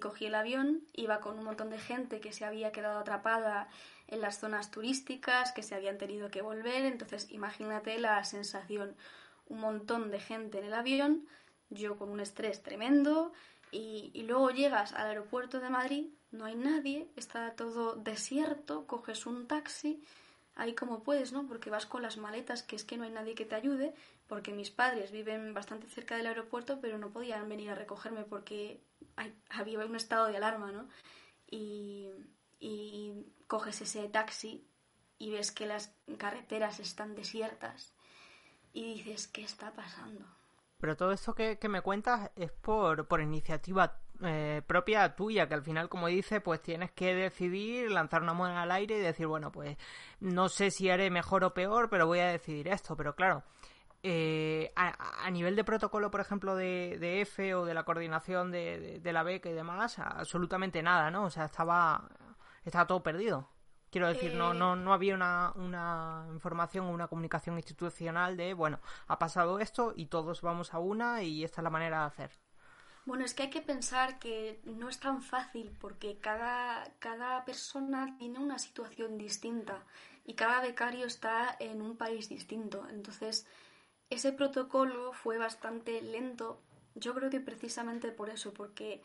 [SPEAKER 3] cogí el avión, iba con un montón de gente que se había quedado atrapada en las zonas turísticas, que se habían tenido que volver, entonces imagínate la sensación, un montón de gente en el avión, yo con un estrés tremendo, y, luego llegas al aeropuerto de Madrid no hay nadie, está todo desierto, coges un taxi, ahí como puedes, ¿no? Porque vas con las maletas, que es que no hay nadie que te ayude, porque mis padres viven bastante cerca del aeropuerto, pero no podían venir a recogerme porque había un estado de alarma, ¿no? Y coges ese taxi y ves que las carreteras están desiertas y dices, ¿qué está pasando?
[SPEAKER 2] Pero todo esto que, me cuentas es por, por iniciativa eh, propia tuya, que al final, como dice, pues tienes que decidir, lanzar una moneda al aire y decir, bueno, pues no sé si haré mejor o peor, pero voy a decidir esto. Pero claro, eh, a, nivel de protocolo, por ejemplo, de, de F o de la coordinación de, de, la beca y demás, absolutamente nada, ¿no? O sea, estaba, estaba todo perdido. Quiero decir, no, no, eh, no había una, una información o una comunicación institucional de, bueno, ha pasado esto y todos vamos a una y esta es la manera de hacer.
[SPEAKER 3] Bueno, es que hay que pensar que no es tan fácil porque cada, cada persona tiene una situación distinta y cada becario está en un país distinto. Entonces, ese protocolo fue bastante lento. Yo creo que precisamente por eso, porque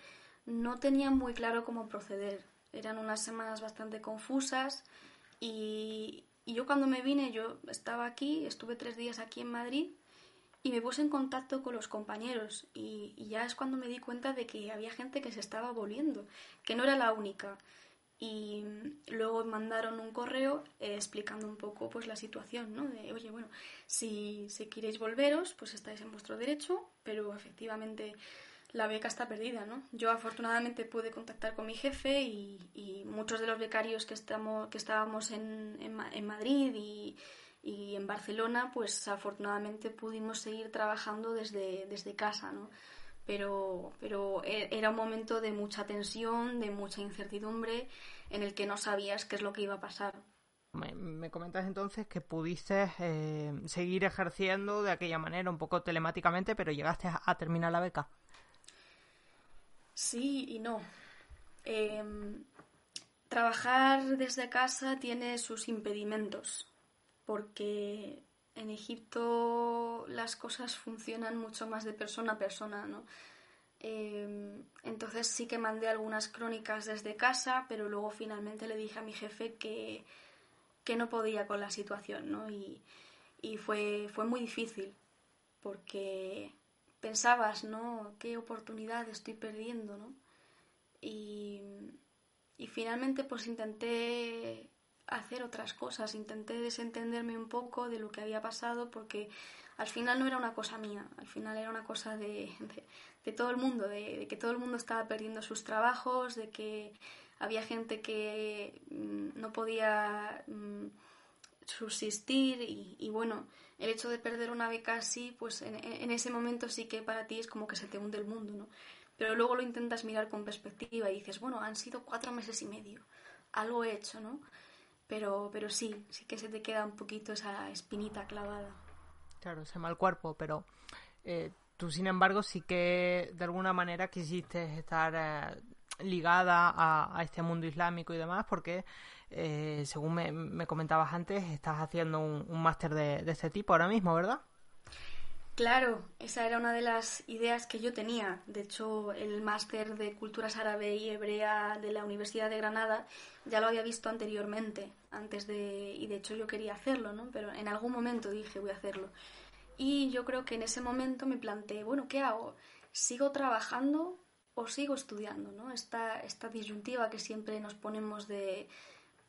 [SPEAKER 3] no tenían muy claro cómo proceder. Eran unas semanas bastante confusas y, yo cuando me vine, yo estaba aquí, estuve tres días aquí en Madrid y me puse en contacto con los compañeros y, ya es cuando me di cuenta de que había gente que se estaba volviendo, que no era la única. Y luego mandaron un correo eh, explicando un poco pues la situación, ¿no? De, oye, bueno, si, si queréis volveros, pues estáis en vuestro derecho, pero efectivamente la beca está perdida, ¿no? Yo afortunadamente pude contactar con mi jefe y, muchos de los becarios que, estamos, que estábamos en, Madrid y Y en Barcelona, pues afortunadamente pudimos seguir trabajando desde, desde casa, ¿no? Pero, pero e, era un momento de mucha tensión, de mucha incertidumbre, en el que no sabías qué es lo que iba a pasar.
[SPEAKER 2] Me, comentas entonces que pudiste eh, seguir ejerciendo de aquella manera, un poco telemáticamente, pero llegaste a, terminar la beca.
[SPEAKER 3] Sí y no. Em, trabajar desde casa tiene sus impedimentos, porque en Egipto las cosas funcionan mucho más de persona a persona, ¿no? Em, entonces sí que mandé algunas crónicas desde casa, pero luego finalmente le dije a mi jefe que que no podía con la situación, ¿no? Y, fue, fue muy difícil, porque pensabas, ¿no? ¿Qué oportunidad estoy perdiendo, ¿no? Y, y finalmente pues intenté hacer otras cosas, intenté desentenderme un poco de lo que había pasado porque al final no era una cosa mía, al final era una cosa de, de, todo el mundo, de, que todo el mundo estaba perdiendo sus trabajos, de que había gente que mm, no podía mm, subsistir y, bueno, el hecho de perder una beca así, pues en, ese momento sí que para ti es como que se te hunde el mundo, ¿no? Pero luego lo intentas mirar con perspectiva y dices, bueno, han sido cuatro meses y medio, algo he hecho, ¿no? Pero, pero sí, sí que se te queda un poquito esa espinita clavada.
[SPEAKER 2] Claro, ese mal cuerpo, pero eh, tú sin embargo sí que de alguna manera quisiste estar eh, ligada a, este mundo islámico y demás, porque eh, según me, comentabas antes, estás haciendo un, máster de, este tipo ahora mismo, ¿verdad?
[SPEAKER 3] Claro, esa era una de las ideas que yo tenía. De hecho, el máster de Culturas Árabe y Hebrea de la Universidad de Granada ya lo había visto anteriormente, antes de... y de hecho yo quería hacerlo, ¿no? Pero en algún momento dije voy a hacerlo. Y yo creo que en ese momento me planteé, bueno, ¿qué hago? ¿Sigo trabajando o sigo estudiando, ¿no? Esta, esta disyuntiva que siempre nos ponemos de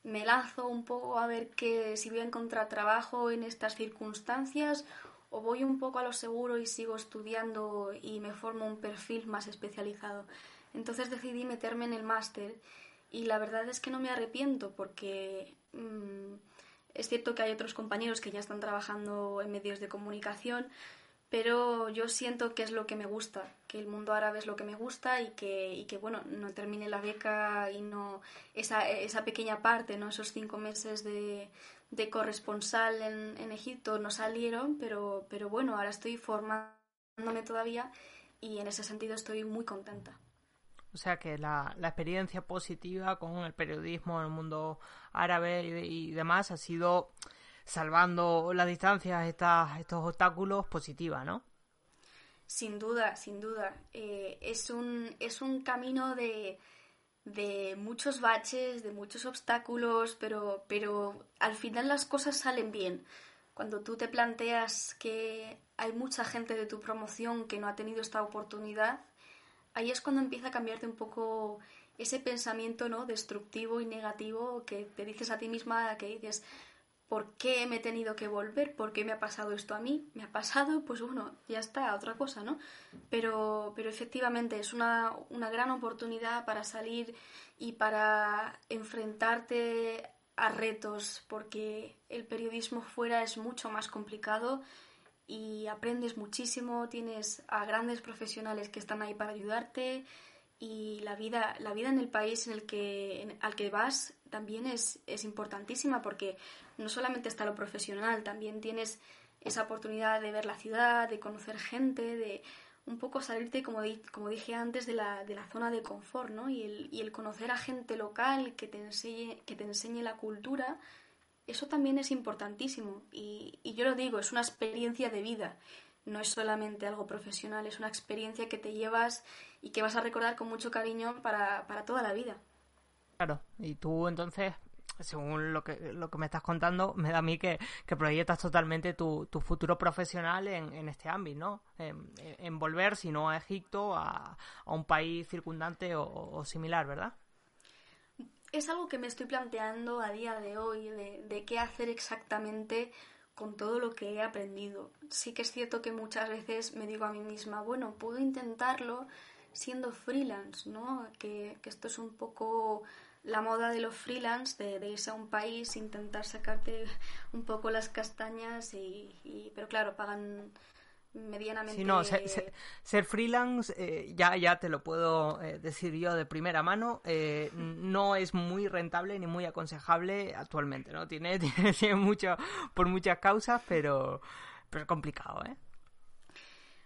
[SPEAKER 3] me lanzo un poco a ver que si voy a encontrar trabajo en estas circunstancias o voy un poco a lo seguro y sigo estudiando y me formo un perfil más especializado. Entonces decidí meterme en el máster y la verdad es que no me arrepiento porque mm, es cierto que hay otros compañeros que ya están trabajando en medios de comunicación, pero yo siento que es lo que me gusta, que el mundo árabe es lo que me gusta y que, y que bueno, no termine la beca y no esa, esa pequeña parte, ¿no? esos cinco meses de, de corresponsal en, en, Egipto no salieron, pero, pero bueno, ahora estoy formándome todavía y en ese sentido estoy muy contenta.
[SPEAKER 2] O sea que la, la experiencia positiva con el periodismo en el mundo árabe y, y demás ha sido salvando las distancias, estas, estos obstáculos, positiva, ¿no?
[SPEAKER 3] Sin duda, sin duda. Eh, es, un, es un camino de, de muchos baches, de muchos obstáculos, pero, pero al final las cosas salen bien. Cuando tú te planteas que hay mucha gente de tu promoción que no ha tenido esta oportunidad, ahí es cuando empieza a cambiarte un poco ese pensamiento ¿no? destructivo y negativo que te dices a ti misma, que dices, ¿por qué me he tenido que volver? ¿Por qué me ha pasado esto a mí? ¿Me ha pasado? Pues bueno, ya está, otra cosa, ¿no? Pero, pero efectivamente es una, una gran oportunidad para salir y para enfrentarte a retos, porque el periodismo fuera es mucho más complicado y aprendes muchísimo, tienes a grandes profesionales que están ahí para ayudarte y la vida, la vida en el país en el que, al que vas también es, es importantísima porque no solamente está lo profesional, también tienes esa oportunidad de ver la ciudad, de conocer gente, de un poco salirte, como, como dije antes, de la, de la zona de confort, ¿no? Y el, y el conocer a gente local que te enseñe, que te enseñe la cultura, eso también es importantísimo. Y, y yo lo digo, es una experiencia de vida, no es solamente algo profesional, es una experiencia que te llevas y que vas a recordar con mucho cariño para, para toda la vida.
[SPEAKER 2] Claro, y tú entonces, según lo que, lo que me estás contando, me da a mí que, proyectas totalmente tu, tu futuro profesional en, en este ámbito, ¿no? En, volver, si no a Egipto, a, a un país circundante o, similar, ¿verdad?
[SPEAKER 3] Es algo que me estoy planteando a día de hoy, de, de qué hacer exactamente con todo lo que he aprendido. Sí que es cierto que muchas veces me digo a mí misma, bueno, puedo intentarlo siendo freelance, ¿no? Que, que esto es un poco la moda de los freelance, de, irse a un país, intentar sacarte un poco las castañas, y, pero claro, pagan medianamente.
[SPEAKER 2] Sí, no, ser, freelance, eh, ya, ya te lo puedo eh, decir yo de primera mano, eh, no es muy rentable ni muy aconsejable actualmente, ¿no? Tiene, tiene, mucho, por muchas causas, pero, pero es complicado, ¿eh?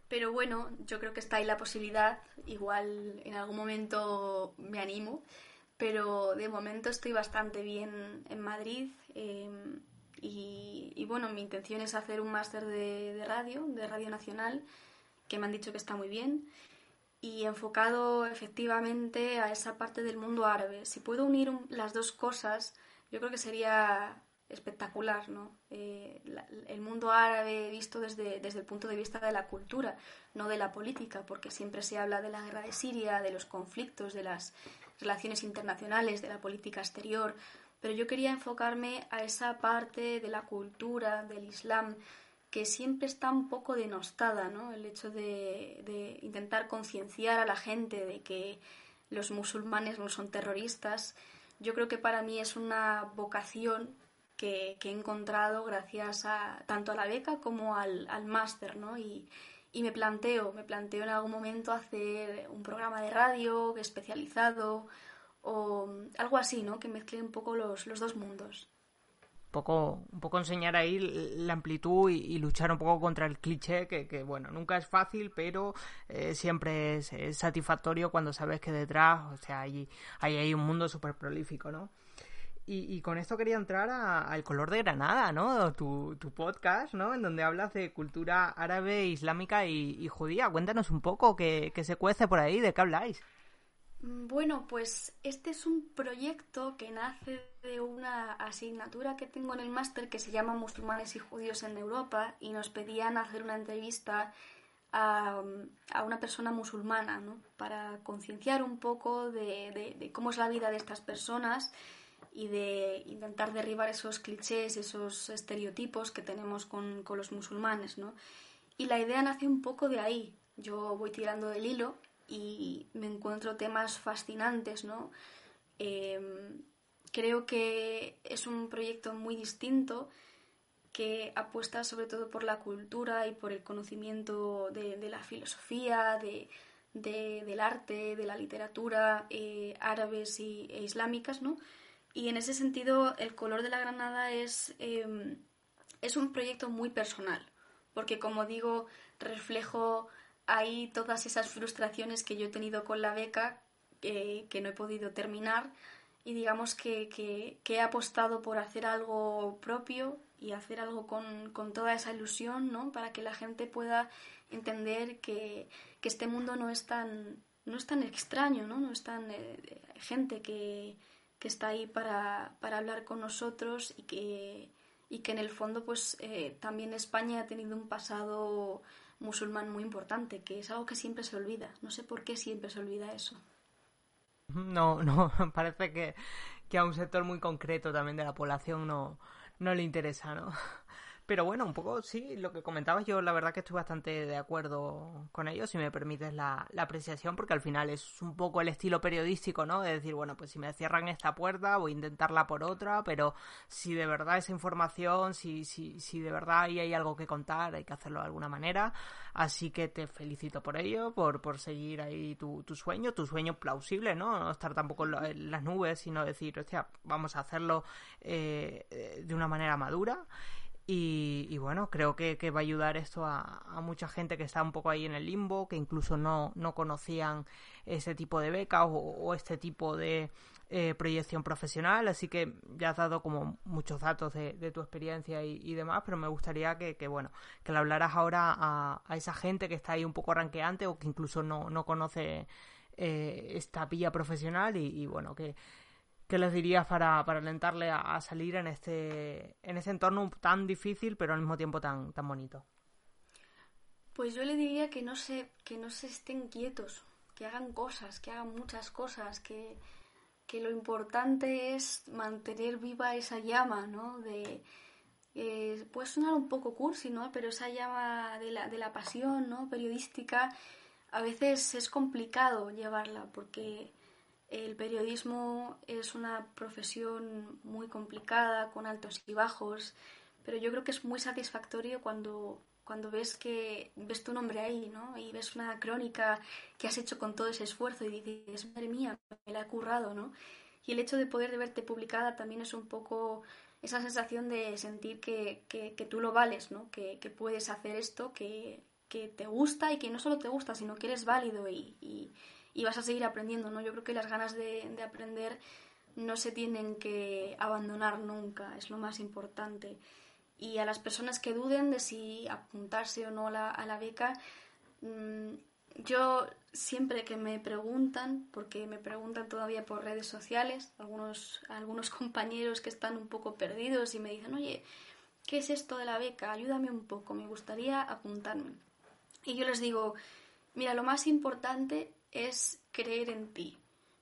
[SPEAKER 3] Pero bueno, yo creo que está ahí la posibilidad, igual en algún momento me animo, pero de momento estoy bastante bien en Madrid. Em, y, bueno, mi intención es hacer un máster de, radio, de Radio Nacional, que me han dicho que está muy bien, y enfocado efectivamente a esa parte del mundo árabe. Si puedo unir las dos cosas, yo creo que sería espectacular, ¿no? Eh, el mundo árabe visto desde, desde el punto de vista de la cultura, no de la política, porque siempre se habla de la guerra de Siria, de los conflictos, de las relaciones internacionales, de la política exterior, pero yo quería enfocarme a esa parte de la cultura, del Islam, que siempre está un poco denostada, ¿no? El hecho de, de intentar concienciar a la gente de que los musulmanes no son terroristas, yo creo que para mí es una vocación que, he encontrado gracias a tanto a la beca como al, al máster, ¿no? Y, y me planteo, me planteo en algún momento hacer un programa de radio especializado o algo así, ¿no? Que mezcle un poco los, los dos mundos.
[SPEAKER 2] Un poco, un poco enseñar ahí la amplitud y, luchar un poco contra el cliché, que, que bueno, nunca es fácil, pero eh, siempre es, satisfactorio cuando sabes que detrás, o sea, hay, hay ahí un mundo súper prolífico, ¿no? Y, con esto quería entrar al color de Granada, ¿no? Tu, tu, podcast, ¿no? En donde hablas de cultura árabe, islámica y, judía. Cuéntanos un poco qué, se cuece por ahí, de qué habláis.
[SPEAKER 3] Bueno, pues este es un proyecto que nace de una asignatura que tengo en el máster que se llama Musulmanes y Judíos en Europa y nos pedían hacer una entrevista a, una persona musulmana, ¿no? Para concienciar un poco de cómo es la vida de estas personas y de intentar derribar esos clichés, esos estereotipos que tenemos con, con, los musulmanes, ¿no? Y la idea nace un poco de ahí. Yo voy tirando del hilo y me encuentro temas fascinantes, ¿no? Em, creo que es un proyecto muy distinto que apuesta sobre todo por la cultura y por el conocimiento de, de la filosofía, de, de, del arte, de la literatura eh, árabes y, e islámicas, ¿no? Y en ese sentido, el color de la granada es, em, es un proyecto muy personal, porque como digo, reflejo ahí todas esas frustraciones que yo he tenido con la beca, que no he podido terminar, y digamos que, que, he apostado por hacer algo propio y hacer algo con, con, toda esa ilusión, ¿no? Para que la gente pueda entender que, que este mundo no es tan, no es tan extraño, ¿no? No es tan eh, gente que, está ahí para, para hablar con nosotros y que, y que en el fondo pues eh, también España ha tenido un pasado musulmán muy importante, que es algo que siempre se olvida. No sé por qué siempre se olvida eso.
[SPEAKER 2] No, no, parece que, que a un sector muy concreto también de la población no, no le interesa, ¿no? Pero bueno, un poco sí, lo que comentabas yo, la verdad que estoy bastante de acuerdo con ello, si me permites la, la, apreciación, porque al final es un poco el estilo periodístico, ¿no? De decir, bueno, pues si me cierran esta puerta, voy a intentarla por otra, pero si de verdad esa información, si, si, si de verdad ahí hay algo que contar, hay que hacerlo de alguna manera. Así que te felicito por ello, por, por seguir ahí tu, tu sueño, tu sueño plausible, ¿no? No estar tampoco en las nubes, sino decir, hostia, vamos a hacerlo eh de una manera madura. Y, bueno, creo que, va a ayudar esto a, mucha gente que está un poco ahí en el limbo, que incluso no, no conocían ese tipo de becas o, este tipo de eh, proyección profesional. Así que ya has dado como muchos datos de, tu experiencia y, demás, pero me gustaría que, bueno, que le hablaras ahora a, esa gente que está ahí un poco ranqueante o que incluso no, no conoce eh, esta vía profesional y, y bueno, que ¿Qué les dirías para, para alentarle a, salir en este, en este entorno tan difícil pero al mismo tiempo tan, tan bonito?
[SPEAKER 3] Pues yo le diría que no se, que no se estén quietos, que hagan cosas, que hagan muchas cosas, que, que lo importante es mantener viva esa llama, ¿no? De, eh, puede sonar un poco cursi, ¿no? Pero esa llama de la, de la pasión, ¿no? Periodística, a veces es complicado llevarla porque El periodismo es una profesión muy complicada, con altos y bajos, pero yo creo que es muy satisfactorio cuando, cuando ves que ves tu nombre ahí, ¿no? Y ves una crónica que has hecho con todo ese esfuerzo y dices, madre mía, me la he currado, ¿no? Y el hecho de poder verte publicada también es un poco esa sensación de sentir que, que, tú lo vales, ¿no? Que, que puedes hacer esto, que, que, te gusta y que no solo te gusta, sino que eres válido y, y, y vas a seguir aprendiendo, ¿no? Yo creo que las ganas de, de, aprender no se tienen que abandonar nunca, es lo más importante. Y a las personas que duden de si apuntarse o no a la, a la beca, mmm, yo siempre que me preguntan, porque me preguntan todavía por redes sociales, algunos, algunos compañeros que están un poco perdidos y me dicen, oye, ¿qué es esto de la beca? Ayúdame un poco, me gustaría apuntarme. Y yo les digo, mira, lo más importante es creer en ti,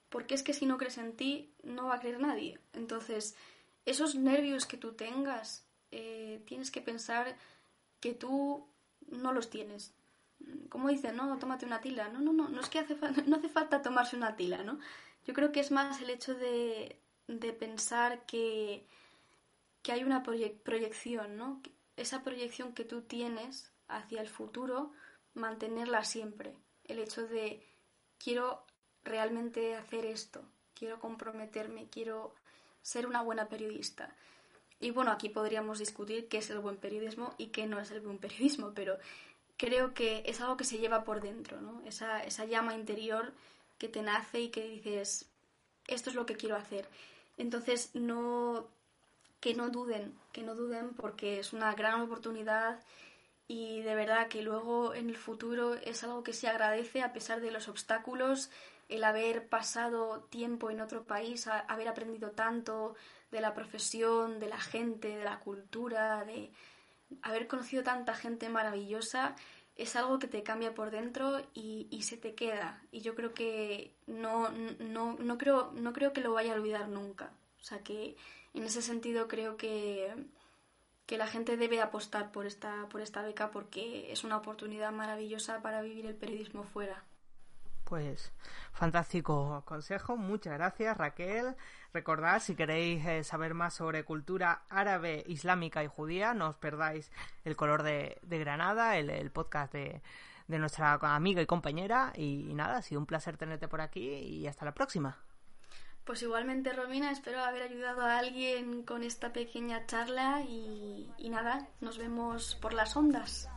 [SPEAKER 3] porque es que si no crees en ti, no va a creer nadie. Entonces, esos nervios que tú tengas, eh, tienes que pensar que tú no los tienes, como dicen, no, tómate una tila. No, no, no, no es que hace no hace falta tomarse una tila, ¿no? Yo creo que es más el hecho de, de pensar que, que hay una proyección, ¿no? Esa proyección que tú tienes hacia el futuro, mantenerla siempre. El hecho de quiero realmente hacer esto, quiero comprometerme, quiero ser una buena periodista. Y bueno, aquí podríamos discutir qué es el buen periodismo y qué no es el buen periodismo, pero creo que es algo que se lleva por dentro, ¿no? Esa, esa llama interior que te nace y que dices, esto es lo que quiero hacer. Entonces, no, que no duden, que no duden porque es una gran oportunidad y de verdad que luego en el futuro es algo que se agradece a pesar de los obstáculos, el haber pasado tiempo en otro país, haber aprendido tanto de la profesión, de la gente, de la cultura, de, haber conocido tanta gente maravillosa es algo que te cambia por dentro y, y se te queda. Y yo creo que no, no, no, creo, no creo que lo vaya a olvidar nunca. O sea que en ese sentido creo que, que la gente debe apostar por esta, por esta beca porque es una oportunidad maravillosa para vivir el periodismo fuera.
[SPEAKER 2] Pues fantástico consejo, muchas gracias Raquel. Recordad, si queréis eh, saber más sobre cultura árabe, islámica y judía, no os perdáis El color de, Granada, el, podcast de, de, nuestra amiga y compañera. Y, nada, ha sido un placer tenerte por aquí y hasta la próxima.
[SPEAKER 3] Pues igualmente, Romina, espero haber ayudado a alguien con esta pequeña charla y, nada, nos vemos por las ondas.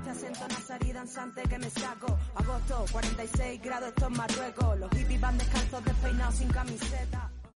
[SPEAKER 3] Este acento nazarí danzante que me saco. Agosto, 46 grados, esto es Marruecos. Los hippies van descalzos despeinados sin camiseta